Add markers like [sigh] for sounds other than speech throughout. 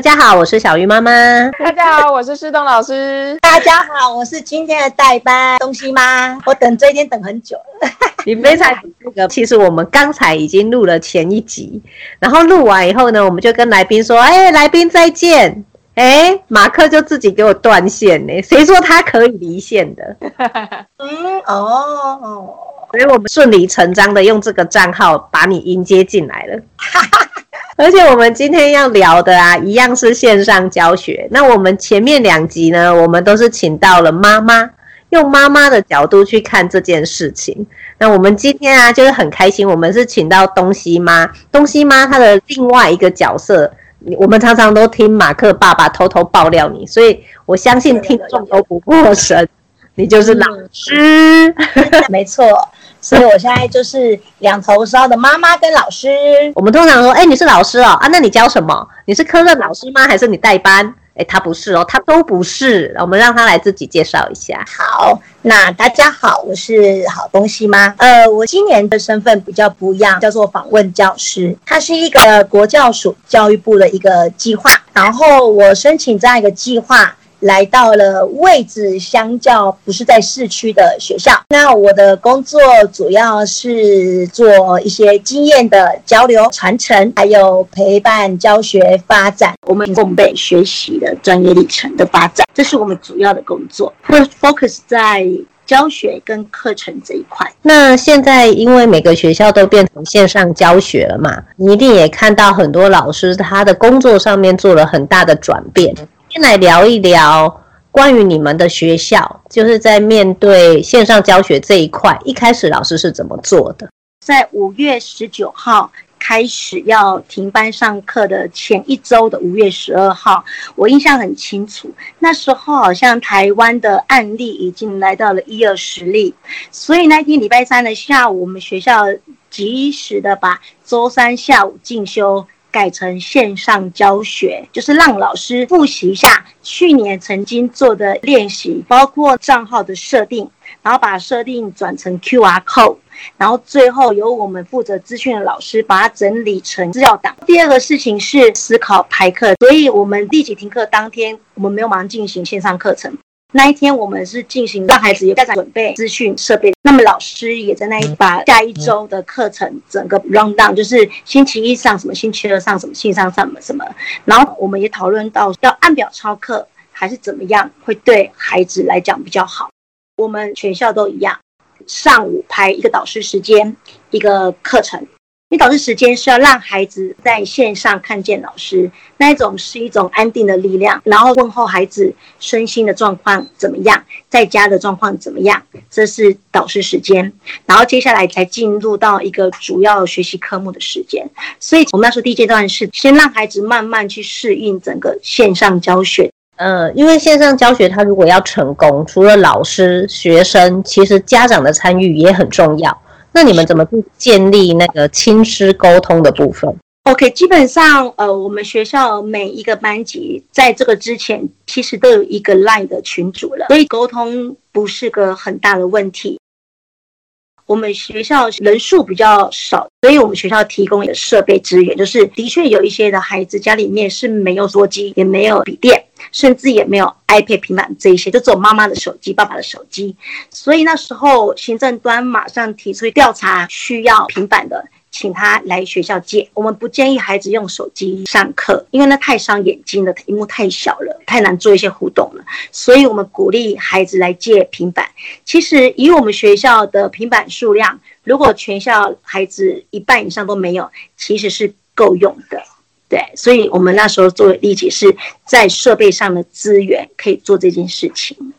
大家好，我是小鱼妈妈。大家好，我是施东老师。大家好，我是今天的代班东西妈。我等这一天等很久了。你非常那个，其实我们刚才已经录了前一集，然后录完以后呢，我们就跟来宾说：“哎，来宾再见。”哎，马克就自己给我断线呢。谁说他可以离线的？[laughs] 嗯，哦，所以我们顺理成章的用这个账号把你迎接进来了。[laughs] 而且我们今天要聊的啊，一样是线上教学。那我们前面两集呢，我们都是请到了妈妈，用妈妈的角度去看这件事情。那我们今天啊，就是很开心，我们是请到东西妈，东西妈她的另外一个角色。我们常常都听马克爸爸偷偷爆料你，所以我相信听众都不陌生。你就是老师，[laughs] 没错。所以我现在就是两头烧的妈妈跟老师。我们通常说，哎，你是老师哦，啊，那你教什么？你是科任老师吗？还是你代班？哎，他不是哦，他都不是。我们让他来自己介绍一下。好，那大家好，我是好东西妈。呃，我今年的身份比较不一样，叫做访问教师。它是一个国教署教育部的一个计划，然后我申请这样一个计划。来到了位置相较不是在市区的学校，那我的工作主要是做一些经验的交流传承，还有陪伴教学发展，我们共备学习的专业历程的发展，这是我们主要的工作，会 focus 在教学跟课程这一块。那现在因为每个学校都变成线上教学了嘛，你一定也看到很多老师他的工作上面做了很大的转变。先来聊一聊关于你们的学校，就是在面对线上教学这一块，一开始老师是怎么做的？在五月十九号开始要停班上课的前一周的五月十二号，我印象很清楚，那时候好像台湾的案例已经来到了一二十例，所以那天礼拜三的下午，我们学校及时的把周三下午进修。改成线上教学，就是让老师复习一下去年曾经做的练习，包括账号的设定，然后把设定转成 QR code，然后最后由我们负责资讯的老师把它整理成资料档。第二个事情是思考排课，所以我们立即停课当天，我们没有马上进行线上课程。那一天我们是进行让孩子有家长准备资讯设备，那么老师也在那一把下一周的课程整个 run down，就是星期一上什么，星期二上什么，星期三上什么什么，然后我们也讨论到要按表操课还是怎么样会对孩子来讲比较好。我们全校都一样，上午排一个导师时间，一个课程。你导师时间是要让孩子在线上看见老师，那一种是一种安定的力量，然后问候孩子身心的状况怎么样，在家的状况怎么样，这是导师时间。然后接下来才进入到一个主要学习科目的时间。所以我们要说第一阶段是先让孩子慢慢去适应整个线上教学。呃，因为线上教学它如果要成功，除了老师、学生，其实家长的参与也很重要。那你们怎么去建立那个亲师沟通的部分？OK，基本上，呃，我们学校每一个班级在这个之前其实都有一个 Line 的群组了，所以沟通不是个很大的问题。我们学校人数比较少，所以我们学校提供的设备资源，就是的确有一些的孩子家里面是没有桌机，也没有笔电，甚至也没有 iPad 平板这一些，就只有妈妈的手机、爸爸的手机。所以那时候行政端马上提出调查，需要平板的。请他来学校借。我们不建议孩子用手机上课，因为那太伤眼睛了，屏幕太小了，太难做一些互动了。所以我们鼓励孩子来借平板。其实以我们学校的平板数量，如果全校孩子一半以上都没有，其实是够用的。对，所以我们那时候做的立即是在设备上的资源可以做这件事情。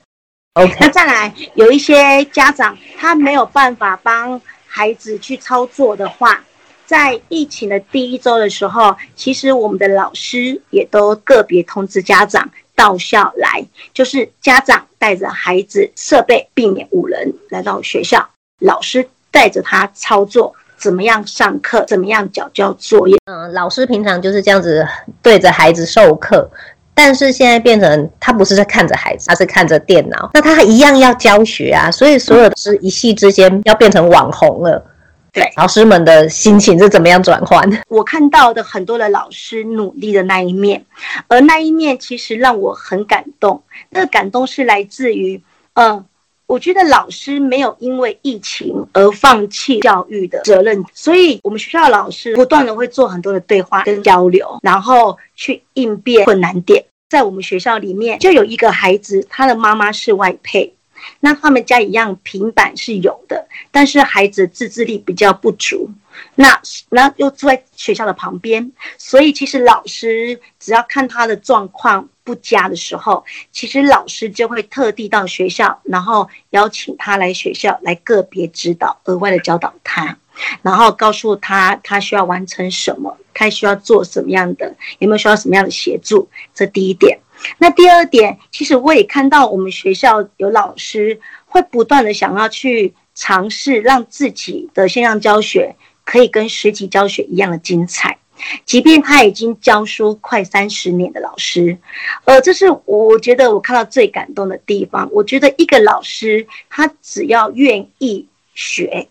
OK，那再来有一些家长他没有办法帮。孩子去操作的话，在疫情的第一周的时候，其实我们的老师也都个别通知家长到校来，就是家长带着孩子设备，避免五人来到学校，老师带着他操作，怎么样上课，怎么样缴交作业。嗯，老师平常就是这样子对着孩子授课。但是现在变成他不是在看着孩子，他是看着电脑，那他一样要教学啊，所以所有的是一夕之间要变成网红了。对，老师们的心情是怎么样转换？我看到的很多的老师努力的那一面，而那一面其实让我很感动。那个感动是来自于，嗯。我觉得老师没有因为疫情而放弃教育的责任，所以我们学校老师不断的会做很多的对话跟交流，然后去应变困难点。在我们学校里面，就有一个孩子，他的妈妈是外配，那他们家一样平板是有的，但是孩子自制力比较不足，那那又住在学校的旁边，所以其实老师只要看他的状况。不佳的时候，其实老师就会特地到学校，然后邀请他来学校来个别指导，额外的教导他，然后告诉他他需要完成什么，他需要做什么样的，有没有需要什么样的协助。这第一点。那第二点，其实我也看到我们学校有老师会不断的想要去尝试，让自己的线上教学可以跟实体教学一样的精彩。即便他已经教书快三十年的老师，呃，这是我觉得我看到最感动的地方。我觉得一个老师，他只要愿意学，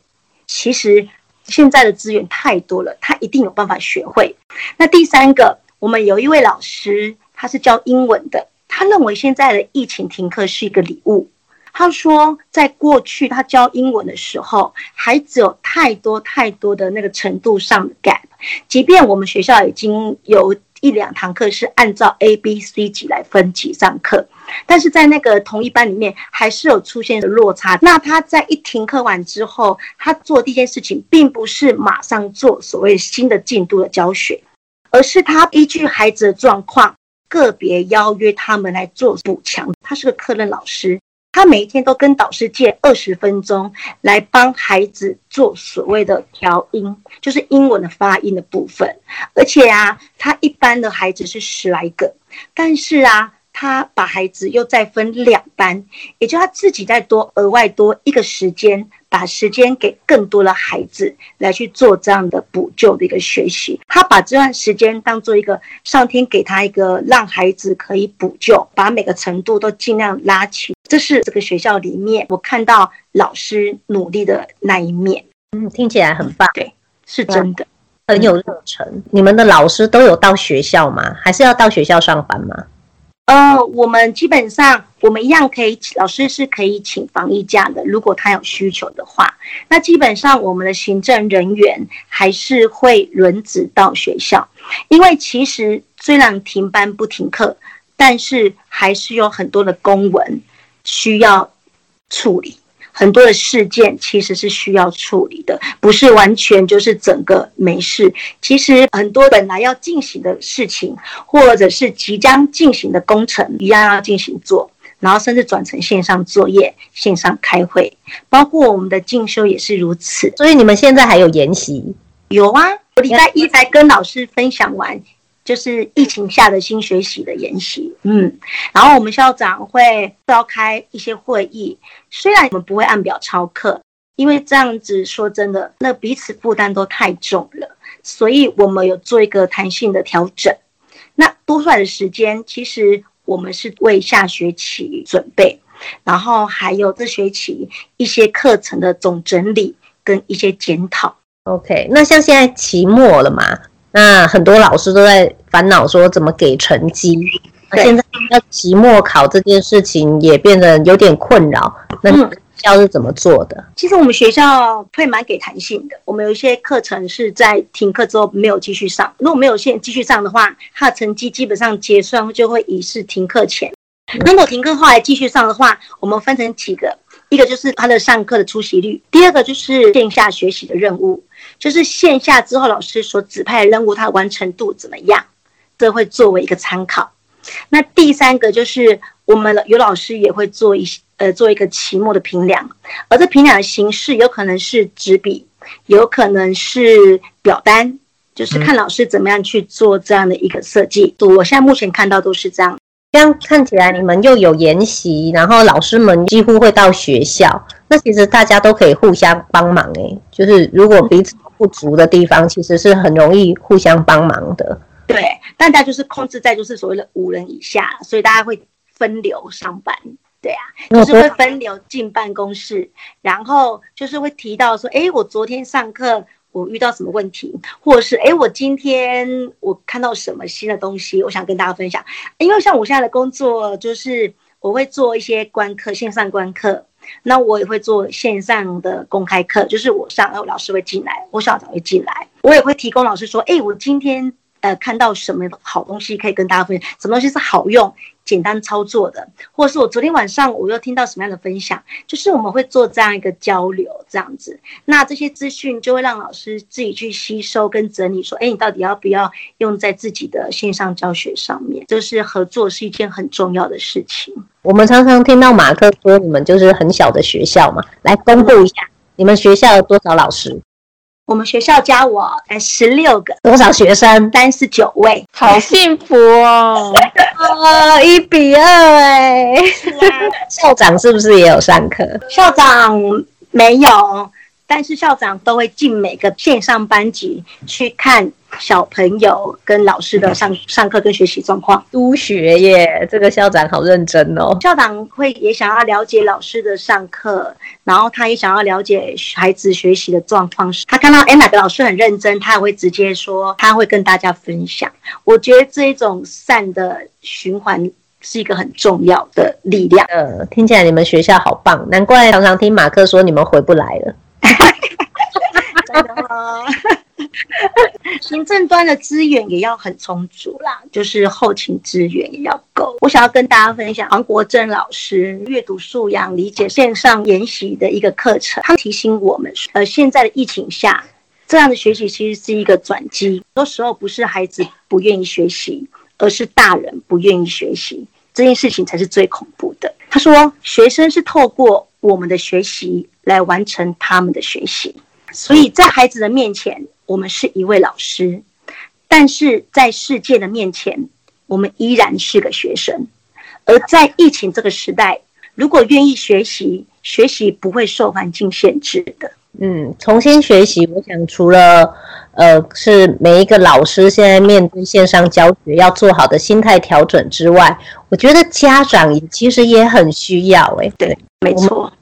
其实现在的资源太多了，他一定有办法学会。那第三个，我们有一位老师，他是教英文的，他认为现在的疫情停课是一个礼物。他说，在过去他教英文的时候，孩子有太多太多的那个程度上的 gap。即便我们学校已经有一两堂课是按照 A、B、C 级来分级上课，但是在那个同一班里面还是有出现的落差。那他在一停课完之后，他做第一件事情并不是马上做所谓新的进度的教学，而是他依据孩子的状况，个别邀约他们来做补强。他是个课任老师。他每一天都跟导师借二十分钟来帮孩子做所谓的调音，就是英文的发音的部分。而且啊，他一般的孩子是十来个，但是啊，他把孩子又再分两班，也就他自己再多额外多一个时间。把时间给更多的孩子来去做这样的补救的一个学习，他把这段时间当做一个上天给他一个让孩子可以补救，把每个程度都尽量拉起。这是这个学校里面我看到老师努力的那一面。嗯，听起来很棒。对，是真的，很有热忱。你们的老师都有到学校吗？还是要到学校上班吗？呃，我们基本上，我们一样可以，老师是可以请防疫假的，如果他有需求的话。那基本上，我们的行政人员还是会轮值到学校，因为其实虽然停班不停课，但是还是有很多的公文需要处理。很多的事件其实是需要处理的，不是完全就是整个没事。其实很多本来要进行的事情，或者是即将进行的工程，一样要进行做，然后甚至转成线上作业、线上开会，包括我们的进修也是如此。所以你们现在还有研习？有啊，我礼拜一才跟老师分享完。就是疫情下的新学习的研习，嗯，然后我们校长会召开一些会议，虽然我们不会按表超课，因为这样子说真的，那彼此负担都太重了，所以我们有做一个弹性的调整。那多出来的时间，其实我们是为下学期准备，然后还有这学期一些课程的总整理跟一些检讨。OK，那像现在期末了嘛？那很多老师都在烦恼说怎么给成绩，那现在要期末考这件事情也变得有点困扰。那学校是怎么做的？其实我们学校会蛮给弹性的，我们有一些课程是在停课之后没有继续上，如果没有现继续上的话，他的成绩基本上结算就会以是停课前。如果停课后来继续上的话，我们分成几个，一个就是他的上课的出席率，第二个就是线下学习的任务。就是线下之后，老师所指派的任务，他完成度怎么样？这会作为一个参考。那第三个就是我们有老师也会做一呃做一个期末的评量，而这评量的形式有可能是纸笔，有可能是表单，就是看老师怎么样去做这样的一个设计。我现在目前看到都是这样。这样看起来，你们又有研习，然后老师们几乎会到学校，那其实大家都可以互相帮忙诶。就是如果彼此不足的地方，其实是很容易互相帮忙的。对，大家就是控制在就是所谓的五人以下，所以大家会分流上班。对啊，就是会分流进办公室，然后就是会提到说，哎，我昨天上课我遇到什么问题，或者是哎，我今天我看到什么新的东西，我想跟大家分享。因为像我现在的工作，就是我会做一些观课，线上观课，那我也会做线上的公开课，就是我上，然后老师会进来，我校长会进来，我也会提供老师说，哎，我今天。呃，看到什么好东西可以跟大家分享？什么东西是好用、简单操作的？或者是我昨天晚上我又听到什么样的分享？就是我们会做这样一个交流，这样子。那这些资讯就会让老师自己去吸收跟整理，说：哎，你到底要不要用在自己的线上教学上面？就是合作是一件很重要的事情。我们常常听到马克说，你们就是很小的学校嘛，来公布一下，你们学校有多少老师？我们学校加我，哎，十六个，多少学生？三十九位，好幸福哦！哦，一比二哎，[laughs] 校长是不是也有上课？校长没有，但是校长都会进每个线上班级去看。小朋友跟老师的上上课跟学习状况，督学耶，这个校长好认真哦。校长会也想要了解老师的上课，然后他也想要了解孩子学习的状况。他看到哎哪个老师很认真，他也会直接说，他会跟大家分享。我觉得这一种善的循环是一个很重要的力量。呃，听起来你们学校好棒，难怪常常听马克说你们回不来了。真的吗？行政端的资源也要很充足啦，就是后勤资源也要够。我想要跟大家分享黄国珍老师阅读素养理解线上研习的一个课程，他提醒我们，呃，现在的疫情下，这样的学习其实是一个转机。很多时候不是孩子不愿意学习，而是大人不愿意学习，这件事情才是最恐怖的。他说，学生是透过我们的学习来完成他们的学习。所以在孩子的面前，我们是一位老师，但是在世界的面前，我们依然是个学生。而在疫情这个时代，如果愿意学习，学习不会受环境限制的。嗯，重新学习，我想除了呃是每一个老师现在面对线上教学要做好的心态调整之外，我觉得家长也其实也很需要诶、欸，对，没错。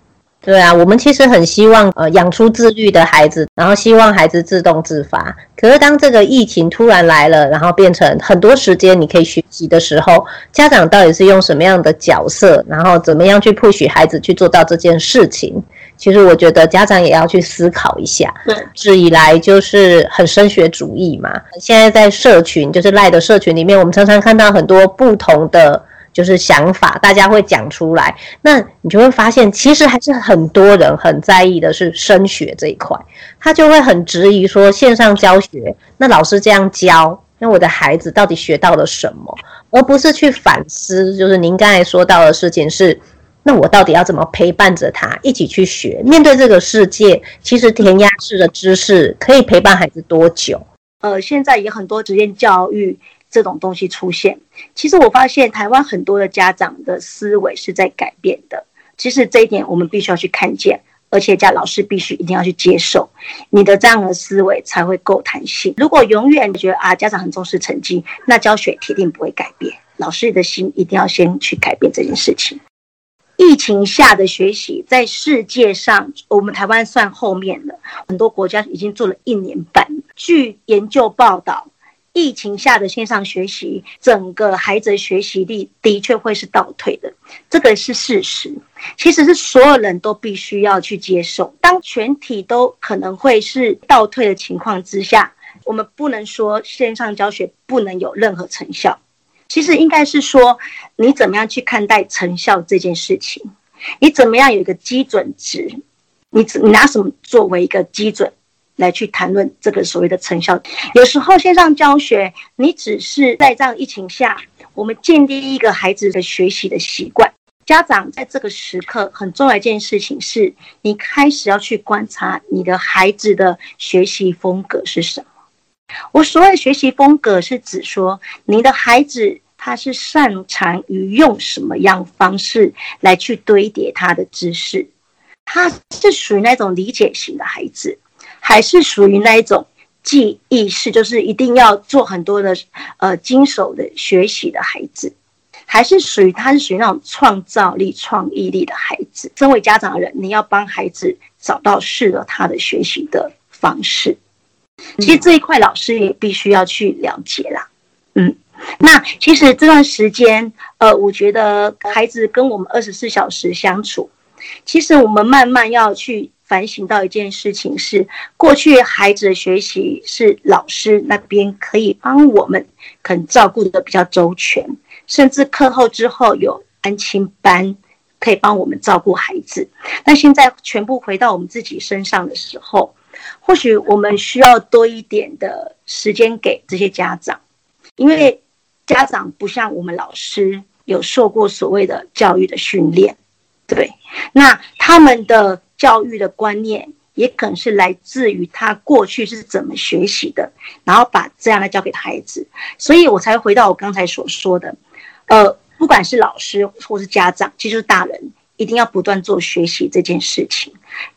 对啊，我们其实很希望呃养出自律的孩子，然后希望孩子自动自发。可是当这个疫情突然来了，然后变成很多时间你可以学习的时候，家长到底是用什么样的角色，然后怎么样去 push 孩子去做到这件事情？其实我觉得家长也要去思考一下。对，一直以来就是很升学主义嘛。现在在社群，就是赖的社群里面，我们常常看到很多不同的。就是想法，大家会讲出来，那你就会发现，其实还是很多人很在意的是升学这一块，他就会很质疑说，线上教学，那老师这样教，那我的孩子到底学到了什么，而不是去反思。就是您刚才说到的事情是，那我到底要怎么陪伴着他一起去学？面对这个世界，其实填鸭式的知识可以陪伴孩子多久？呃，现在有很多职业教育。这种东西出现，其实我发现台湾很多的家长的思维是在改变的。其实这一点我们必须要去看见，而且家老师必须一定要去接受，你的这样的思维才会够弹性。如果永远觉得啊，家长很重视成绩，那教学铁定不会改变。老师的心一定要先去改变这件事情。疫情下的学习，在世界上我们台湾算后面了，很多国家已经做了一年半。据研究报道。疫情下的线上学习，整个孩子的学习力的确会是倒退的，这个是事实。其实是所有人都必须要去接受。当全体都可能会是倒退的情况之下，我们不能说线上教学不能有任何成效。其实应该是说，你怎么样去看待成效这件事情？你怎么样有一个基准值？你你拿什么作为一个基准？来去谈论这个所谓的成效，有时候线上教学，你只是在这样疫情下，我们建立一个孩子的学习的习惯。家长在这个时刻很重要一件事情是，你开始要去观察你的孩子的学习风格是什么。我所谓学习风格是指说，你的孩子他是擅长于用什么样方式来去堆叠他的知识，他是属于那种理解型的孩子。还是属于那一种记忆式，就是一定要做很多的呃经手的学习的孩子。还是属于他是属于那种创造力、创意力的孩子。身为家长的人，你要帮孩子找到适合他的学习的方式。其实这一块老师也必须要去了解啦。嗯，那其实这段时间，呃，我觉得孩子跟我们二十四小时相处，其实我们慢慢要去反省到一件事情是：过去孩子的学习是老师那边可以帮我们，可能照顾的比较周全。甚至课后之后有安亲班，可以帮我们照顾孩子。那现在全部回到我们自己身上的时候，或许我们需要多一点的时间给这些家长，因为家长不像我们老师有受过所谓的教育的训练，对，那他们的教育的观念也可能是来自于他过去是怎么学习的，然后把这样的教给孩子，所以我才回到我刚才所说的。呃，不管是老师或是家长，其实就是大人，一定要不断做学习这件事情，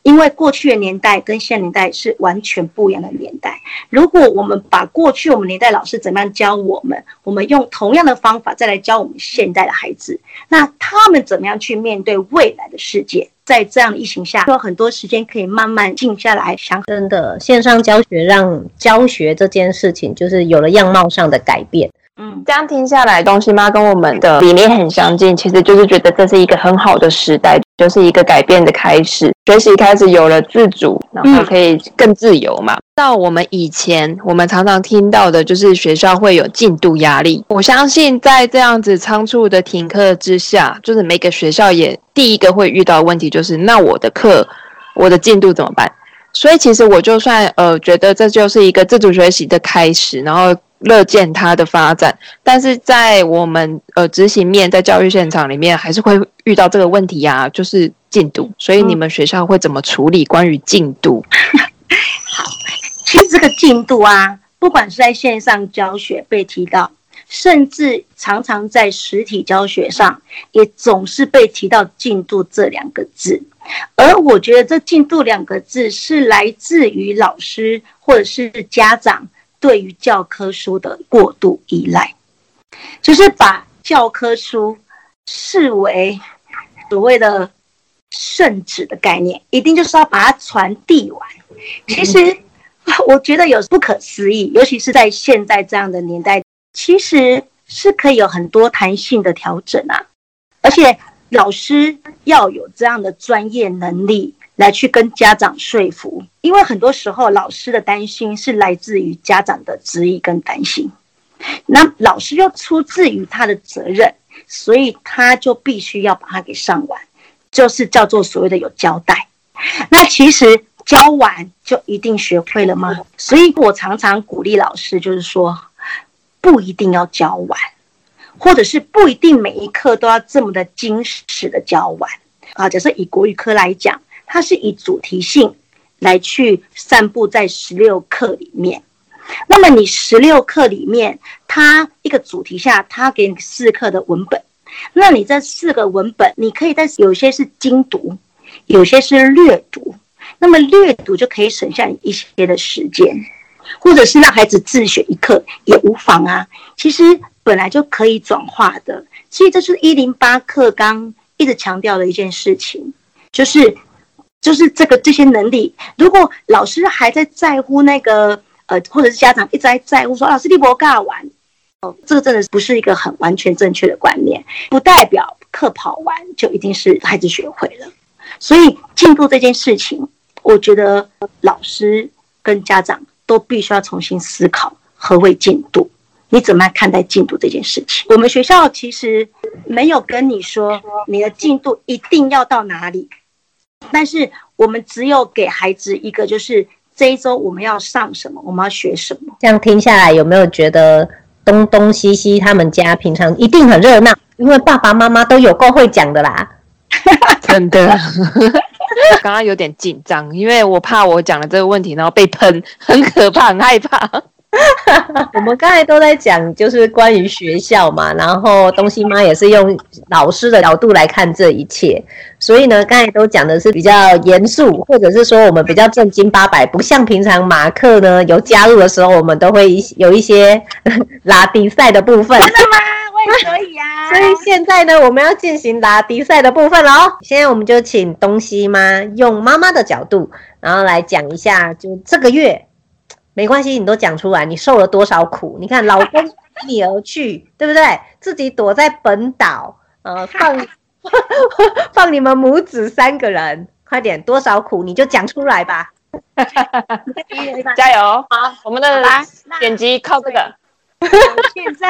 因为过去的年代跟现在年代是完全不一样的年代。如果我们把过去我们年代老师怎么样教我们，我们用同样的方法再来教我们现在的孩子，那他们怎么样去面对未来的世界？在这样的疫情下，有很多时间可以慢慢静下来想。真的，线上教学让教学这件事情就是有了样貌上的改变。嗯，这样听下来，东西妈跟我们的理念很相近，其实就是觉得这是一个很好的时代，就是一个改变的开始，学习开始有了自主，然后可以更自由嘛。嗯、到我们以前，我们常常听到的就是学校会有进度压力。我相信在这样子仓促的停课之下，就是每个学校也第一个会遇到问题就是，那我的课，我的进度怎么办？所以其实我就算呃觉得这就是一个自主学习的开始，然后。乐见它的发展，但是在我们呃执行面，在教育现场里面，还是会遇到这个问题呀、啊，[laughs] 就是进度。所以你们学校会怎么处理关于进度？好，其实这个进度啊，不管是在线上教学被提到，甚至常常在实体教学上，也总是被提到“进度”这两个字。而我觉得这“进度”两个字是来自于老师或者是家长。对于教科书的过度依赖，就是把教科书视为所谓的圣旨的概念，一定就是要把它传递完。其实我觉得有不可思议，尤其是在现在这样的年代，其实是可以有很多弹性的调整啊。而且老师要有这样的专业能力。来去跟家长说服，因为很多时候老师的担心是来自于家长的质疑跟担心，那老师又出自于他的责任，所以他就必须要把它给上完，就是叫做所谓的有交代。那其实教完就一定学会了吗？所以我常常鼓励老师，就是说不一定要教完，或者是不一定每一课都要这么的精实的教完啊。假设以国语科来讲。它是以主题性来去散布在十六课里面，那么你十六课里面，它一个主题下，它给你四课的文本，那你这四个文本，你可以在有些是精读，有些是略读，那么略读就可以省下一些的时间，或者是让孩子自选一课也无妨啊。其实本来就可以转化的，其实这是一零八课纲一直强调的一件事情，就是。就是这个这些能力，如果老师还在在乎那个呃，或者是家长一直在在乎说，老师你不干完，哦，这个真的不是一个很完全正确的观念，不代表课跑完就一定是孩子学会了。所以进度这件事情，我觉得老师跟家长都必须要重新思考何谓进度，你怎么样看待进度这件事情？我们学校其实没有跟你说你的进度一定要到哪里。但是我们只有给孩子一个，就是这一周我们要上什么，我们要学什么。这样听下来，有没有觉得东东西西他们家平常一定很热闹？因为爸爸妈妈都有够会讲的啦。[laughs] 真的，[laughs] 刚刚有点紧张，因为我怕我讲了这个问题，然后被喷，很可怕，很害怕。[laughs] 我们刚才都在讲，就是关于学校嘛，然后东西妈也是用老师的角度来看这一切，所以呢，刚才都讲的是比较严肃，或者是说我们比较正经八百，不像平常马克呢有加入的时候，我们都会有一些 [laughs] 拉比赛的部分。真的吗？我也可以啊。[laughs] 所以现在呢，我们要进行答题赛的部分了哦。现在我们就请东西妈用妈妈的角度，然后来讲一下，就这个月没关系，你都讲出来，你受了多少苦？你看，老公离你而去，对不对？自己躲在本岛，呃，[laughs] 放 [laughs] 放你们母子三个人，快点，多少苦你就讲出来吧。加油！好，我们的点击靠这个。我现在，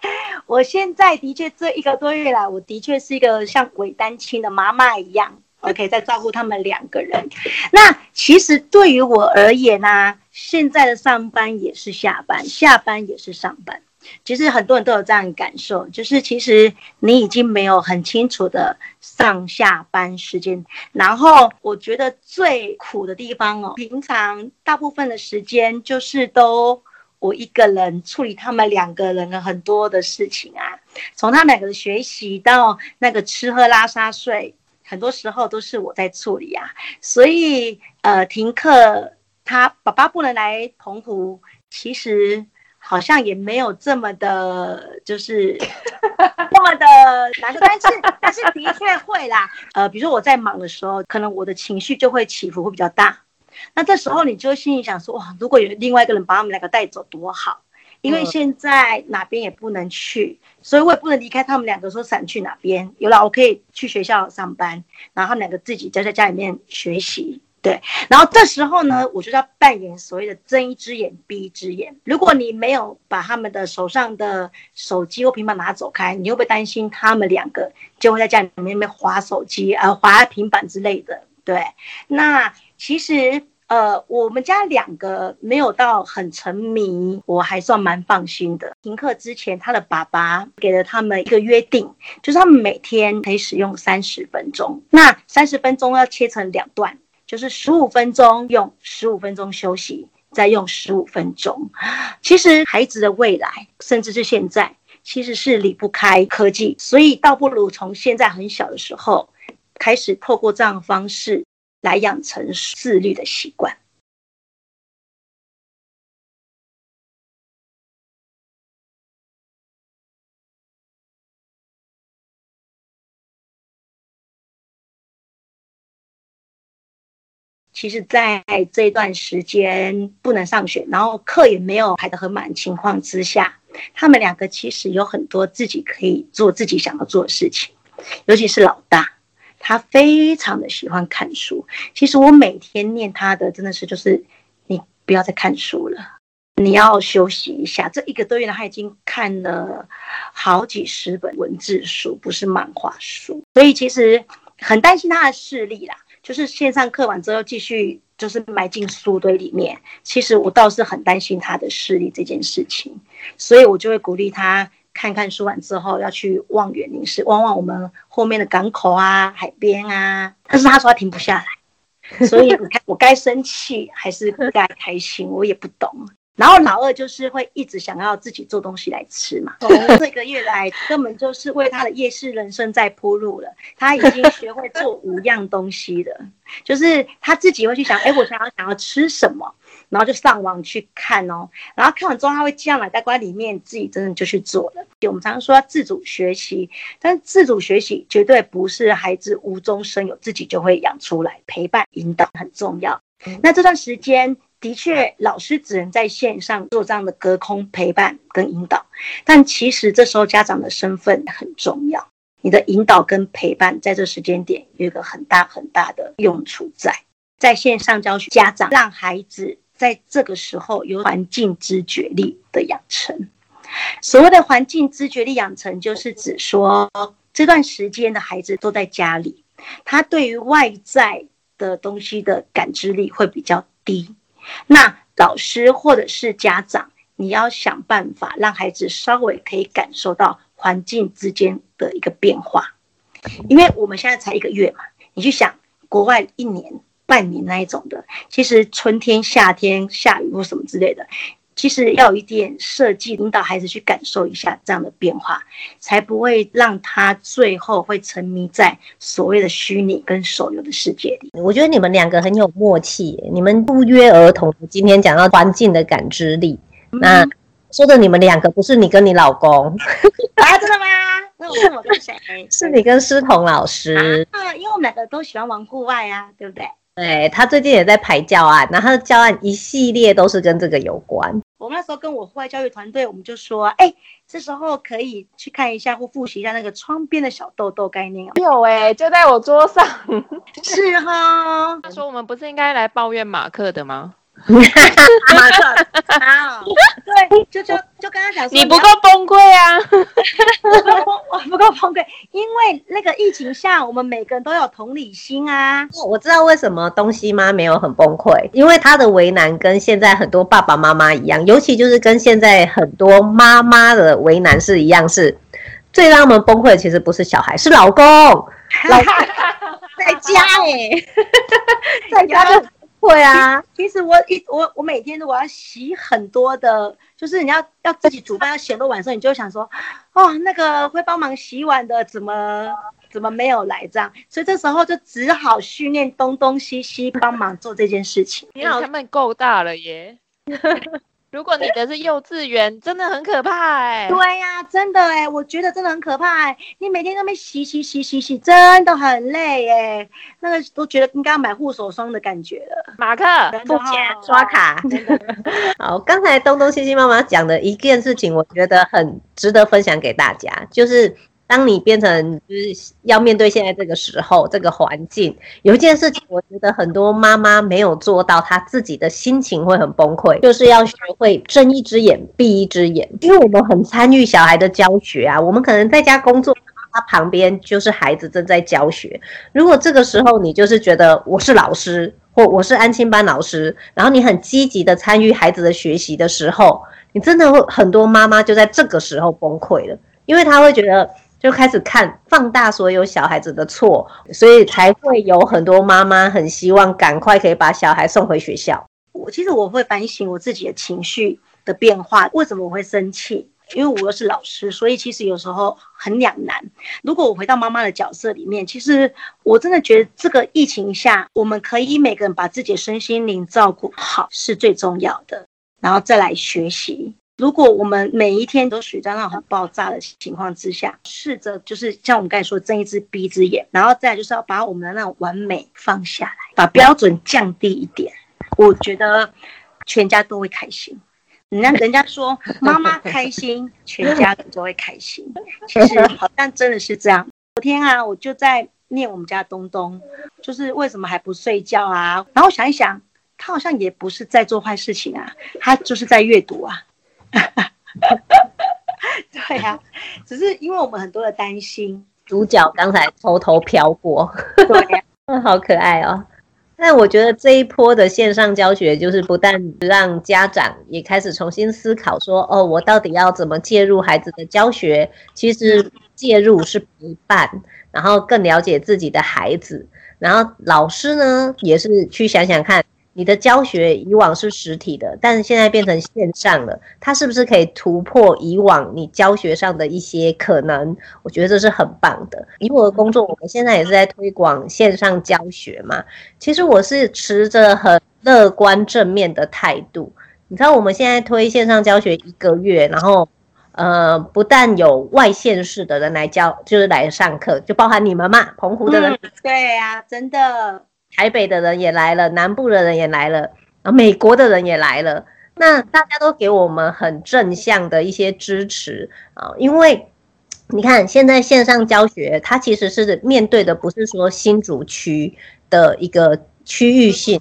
[laughs] 我现在的确这一个多月来，我的确是一个像伪单亲的妈妈一样，OK，在照顾他们两个人。那其实对于我而言呢、啊，现在的上班也是下班，下班也是上班。其实很多人都有这样的感受，就是其实你已经没有很清楚的上下班时间。然后我觉得最苦的地方哦，平常大部分的时间就是都我一个人处理他们两个人的很多的事情啊，从他们两个的学习到那个吃喝拉撒睡，很多时候都是我在处理啊。所以呃，停课他爸爸不能来澎湖，其实。好像也没有这么的，就是那么的难受，但是但是的确会啦。呃，比如说我在忙的时候，可能我的情绪就会起伏会比较大。那这时候你就心里想说，哇，如果有另外一个人把他们两个带走多好，因为现在哪边也不能去，所以我也不能离开他们两个说闪去哪边。有了，我可以去学校上班，然后两个自己在在家里面学习。对，然后这时候呢，我就要扮演所谓的睁一只眼闭一只眼。如果你没有把他们的手上的手机或平板拿走开，你会不会担心他们两个就会在家里面没滑手机啊、呃、滑平板之类的？对，那其实呃，我们家两个没有到很沉迷，我还算蛮放心的。停课之前，他的爸爸给了他们一个约定，就是他们每天可以使用三十分钟，那三十分钟要切成两段。就是十五分钟用，十五分钟休息，再用十五分钟。其实孩子的未来，甚至是现在，其实是离不开科技，所以倒不如从现在很小的时候开始，透过这样的方式来养成自律的习惯。其实，在这段时间不能上学，然后课也没有排得很满情况之下，他们两个其实有很多自己可以做自己想要做的事情。尤其是老大，他非常的喜欢看书。其实我每天念他的，真的是就是你不要再看书了，你要休息一下。这一个多月呢，他已经看了好几十本文字书，不是漫画书，所以其实很担心他的视力啦。就是线上课完之后继续就是埋进书堆里面，其实我倒是很担心他的视力这件事情，所以我就会鼓励他看看书完之后要去望远凝视，望望我们后面的港口啊、海边啊。[laughs] 但是他说他停不下来，[laughs] 所以你看我该生气还是该开心，我也不懂。然后老二就是会一直想要自己做东西来吃嘛，从这个月来根本就是为他的夜市人生在铺路了。他已经学会做五样东西了，就是他自己会去想，哎，我想要想要吃什么，然后就上网去看哦，然后看完之后他会记在脑袋瓜里面，自己真的就去做了。我们常常说要自主学习，但自主学习绝对不是孩子无中生有，自己就会养出来，陪伴引导很重要。那这段时间。的确，老师只能在线上做这样的隔空陪伴跟引导，但其实这时候家长的身份很重要。你的引导跟陪伴在这时间点有一个很大很大的用处在。在线上教学，家长让孩子在这个时候有环境知觉力的养成。所谓的环境知觉力养成，就是指说这段时间的孩子都在家里，他对于外在的东西的感知力会比较低。那老师或者是家长，你要想办法让孩子稍微可以感受到环境之间的一个变化，因为我们现在才一个月嘛，你去想国外一年、半年那一种的，其实春天、夏天下雨或什么之类的。其实要有一点设计，引导孩子去感受一下这样的变化，才不会让他最后会沉迷在所谓的虚拟跟手游的世界里。我觉得你们两个很有默契，你们不约而同今天讲到环境的感知力，那说的你们两个不是你跟你老公 [laughs] 啊？真的吗？那我问我跟谁？[laughs] 是你跟思彤老师啊？因为我们两个都喜欢玩户外啊，对不对？对，他最近也在排教案，然后他的教案一系列都是跟这个有关。我们那时候跟我户外教育团队，我们就说，哎，这时候可以去看一下或复习一下那个窗边的小豆豆概念。有哎、欸，就在我桌上。[laughs] 是哈。他说我们不是应该来抱怨马克的吗？马克，好，对，就就就跟他讲说，你不够崩溃啊，不够崩，我不够崩溃，因为那个疫情下，我们每个人都有同理心啊。我知道为什么东西妈没有很崩溃，因为她的为难跟现在很多爸爸妈妈一样，尤其就是跟现在很多妈妈的为难是一样，是最让我们崩溃的，其实不是小孩，是老公，[laughs] 老公。在家哎、欸，在家就。会啊，其实我一我我每天都我要洗很多的，就是你要要自己煮饭要洗很多晚上，你就想说，哦，那个会帮忙洗碗的怎么怎么没有来这样，所以这时候就只好训练东东西西帮忙做这件事情。你好，他们够大了耶。[laughs] [laughs] [laughs] 如果你的是幼稚园，真的很可怕哎、欸。对呀、啊，真的哎、欸，我觉得真的很可怕哎、欸。你每天都没洗洗洗洗洗，真的很累哎、欸。那个都觉得应该要买护手霜的感觉了。马克，付钱刷卡。[laughs] 好，刚才东东、西西妈妈讲的一件事情，我觉得很值得分享给大家，就是。当你变成就是要面对现在这个时候这个环境，有一件事情，我觉得很多妈妈没有做到，她自己的心情会很崩溃，就是要学会睁一只眼闭一只眼。因为我们很参与小孩的教学啊，我们可能在家工作，他旁边就是孩子正在教学。如果这个时候你就是觉得我是老师或我是安亲班老师，然后你很积极的参与孩子的学习的时候，你真的会很多妈妈就在这个时候崩溃了，因为她会觉得。就开始看放大所有小孩子的错，所以才会有很多妈妈很希望赶快可以把小孩送回学校。我其实我会反省我自己的情绪的变化，为什么我会生气？因为我又是老师，所以其实有时候很两难。如果我回到妈妈的角色里面，其实我真的觉得这个疫情下，我们可以每个人把自己的身心灵照顾好是最重要的，然后再来学习。如果我们每一天都处在那种很爆炸的情况之下，试着就是像我们刚才说，睁一只闭一只眼，然后再来就是要把我们的那种完美放下来，把标准降低一点，我觉得全家都会开心。人家人家说 [laughs] 妈妈开心，全家都会开心。其实好像真的是这样。昨天啊，我就在念我们家东东，就是为什么还不睡觉啊？然后想一想，他好像也不是在做坏事情啊，他就是在阅读啊。[laughs] 对呀、啊，只是因为我们很多的担心，主角刚才偷偷飘过，对呀、[laughs] 嗯，好可爱哦。但我觉得这一波的线上教学，就是不但让家长也开始重新思考说，哦，我到底要怎么介入孩子的教学？其实介入是陪伴，然后更了解自己的孩子，然后老师呢，也是去想想看。你的教学以往是实体的，但是现在变成线上了，它是不是可以突破以往你教学上的一些可能？我觉得这是很棒的。以我的工作，我们现在也是在推广线上教学嘛。其实我是持着很乐观正面的态度。你知道，我们现在推线上教学一个月，然后呃，不但有外县市的人来教，就是来上课，就包含你们嘛，澎湖的人。对呀，真的。台北的人也来了，南部的人也来了，啊，美国的人也来了。那大家都给我们很正向的一些支持啊，因为你看现在线上教学，它其实是面对的不是说新竹区的一个区域性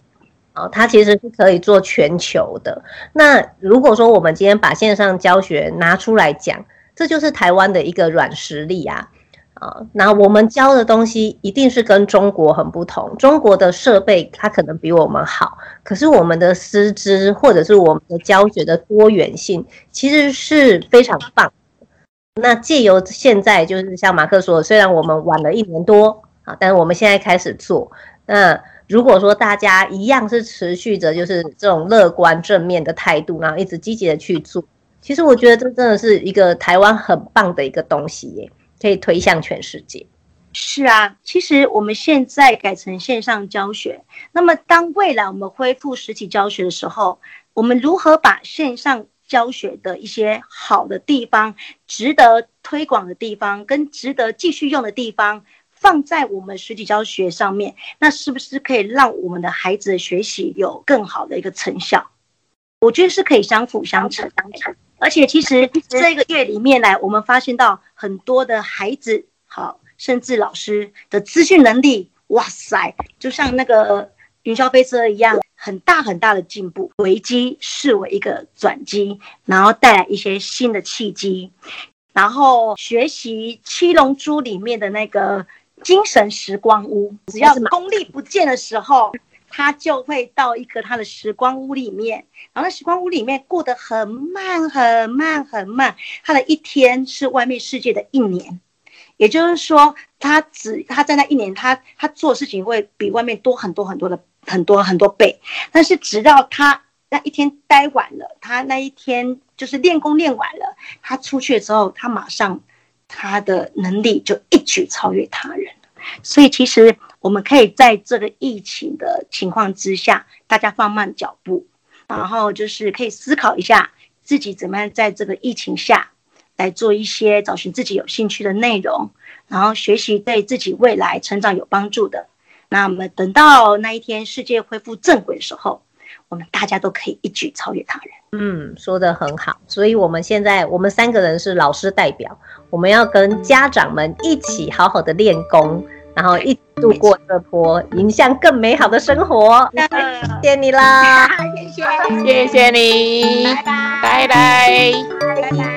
啊，它其实是可以做全球的。那如果说我们今天把线上教学拿出来讲，这就是台湾的一个软实力啊。啊，那我们教的东西一定是跟中国很不同。中国的设备它可能比我们好，可是我们的师资或者是我们的教学的多元性其实是非常棒。那借由现在就是像马克说，虽然我们晚了一年多啊，但是我们现在开始做。那如果说大家一样是持续着就是这种乐观正面的态度，然后一直积极的去做，其实我觉得这真的是一个台湾很棒的一个东西耶。可以推向全世界。是啊，其实我们现在改成线上教学，那么当未来我们恢复实体教学的时候，我们如何把线上教学的一些好的地方，值得推广的地方，跟值得继续用的地方，放在我们实体教学上面，那是不是可以让我们的孩子的学习有更好的一个成效？我觉得是可以相辅相成。而且其实这个月里面来，我们发现到很多的孩子，好，甚至老师的资讯能力，哇塞，就像那个云霄飞车一样。很大很大的进步，危机视为一个转机，然后带来一些新的契机，然后学习七龙珠里面的那个精神时光屋，只要功力不见的时候，他就会到一个他的时光屋里面，然后那时光屋里面过得很慢很慢很慢，他的一天是外面世界的一年，也就是说，他只他在那一年，他他做事情会比外面多很多很多的。很多很多倍，但是直到他那一天待完了，他那一天就是练功练完了，他出去之后，他马上他的能力就一举超越他人。所以其实我们可以在这个疫情的情况之下，大家放慢脚步，然后就是可以思考一下自己怎么样在这个疫情下来做一些找寻自己有兴趣的内容，然后学习对自己未来成长有帮助的。那我们等到那一天世界恢复正轨的时候，我们大家都可以一举超越他人。嗯，说的很好。所以我们现在我们三个人是老师代表，我们要跟家长们一起好好的练功，然后一起度过这波，迎向更美好的生活。谢谢你啦，谢谢，谢谢你，拜拜，拜拜。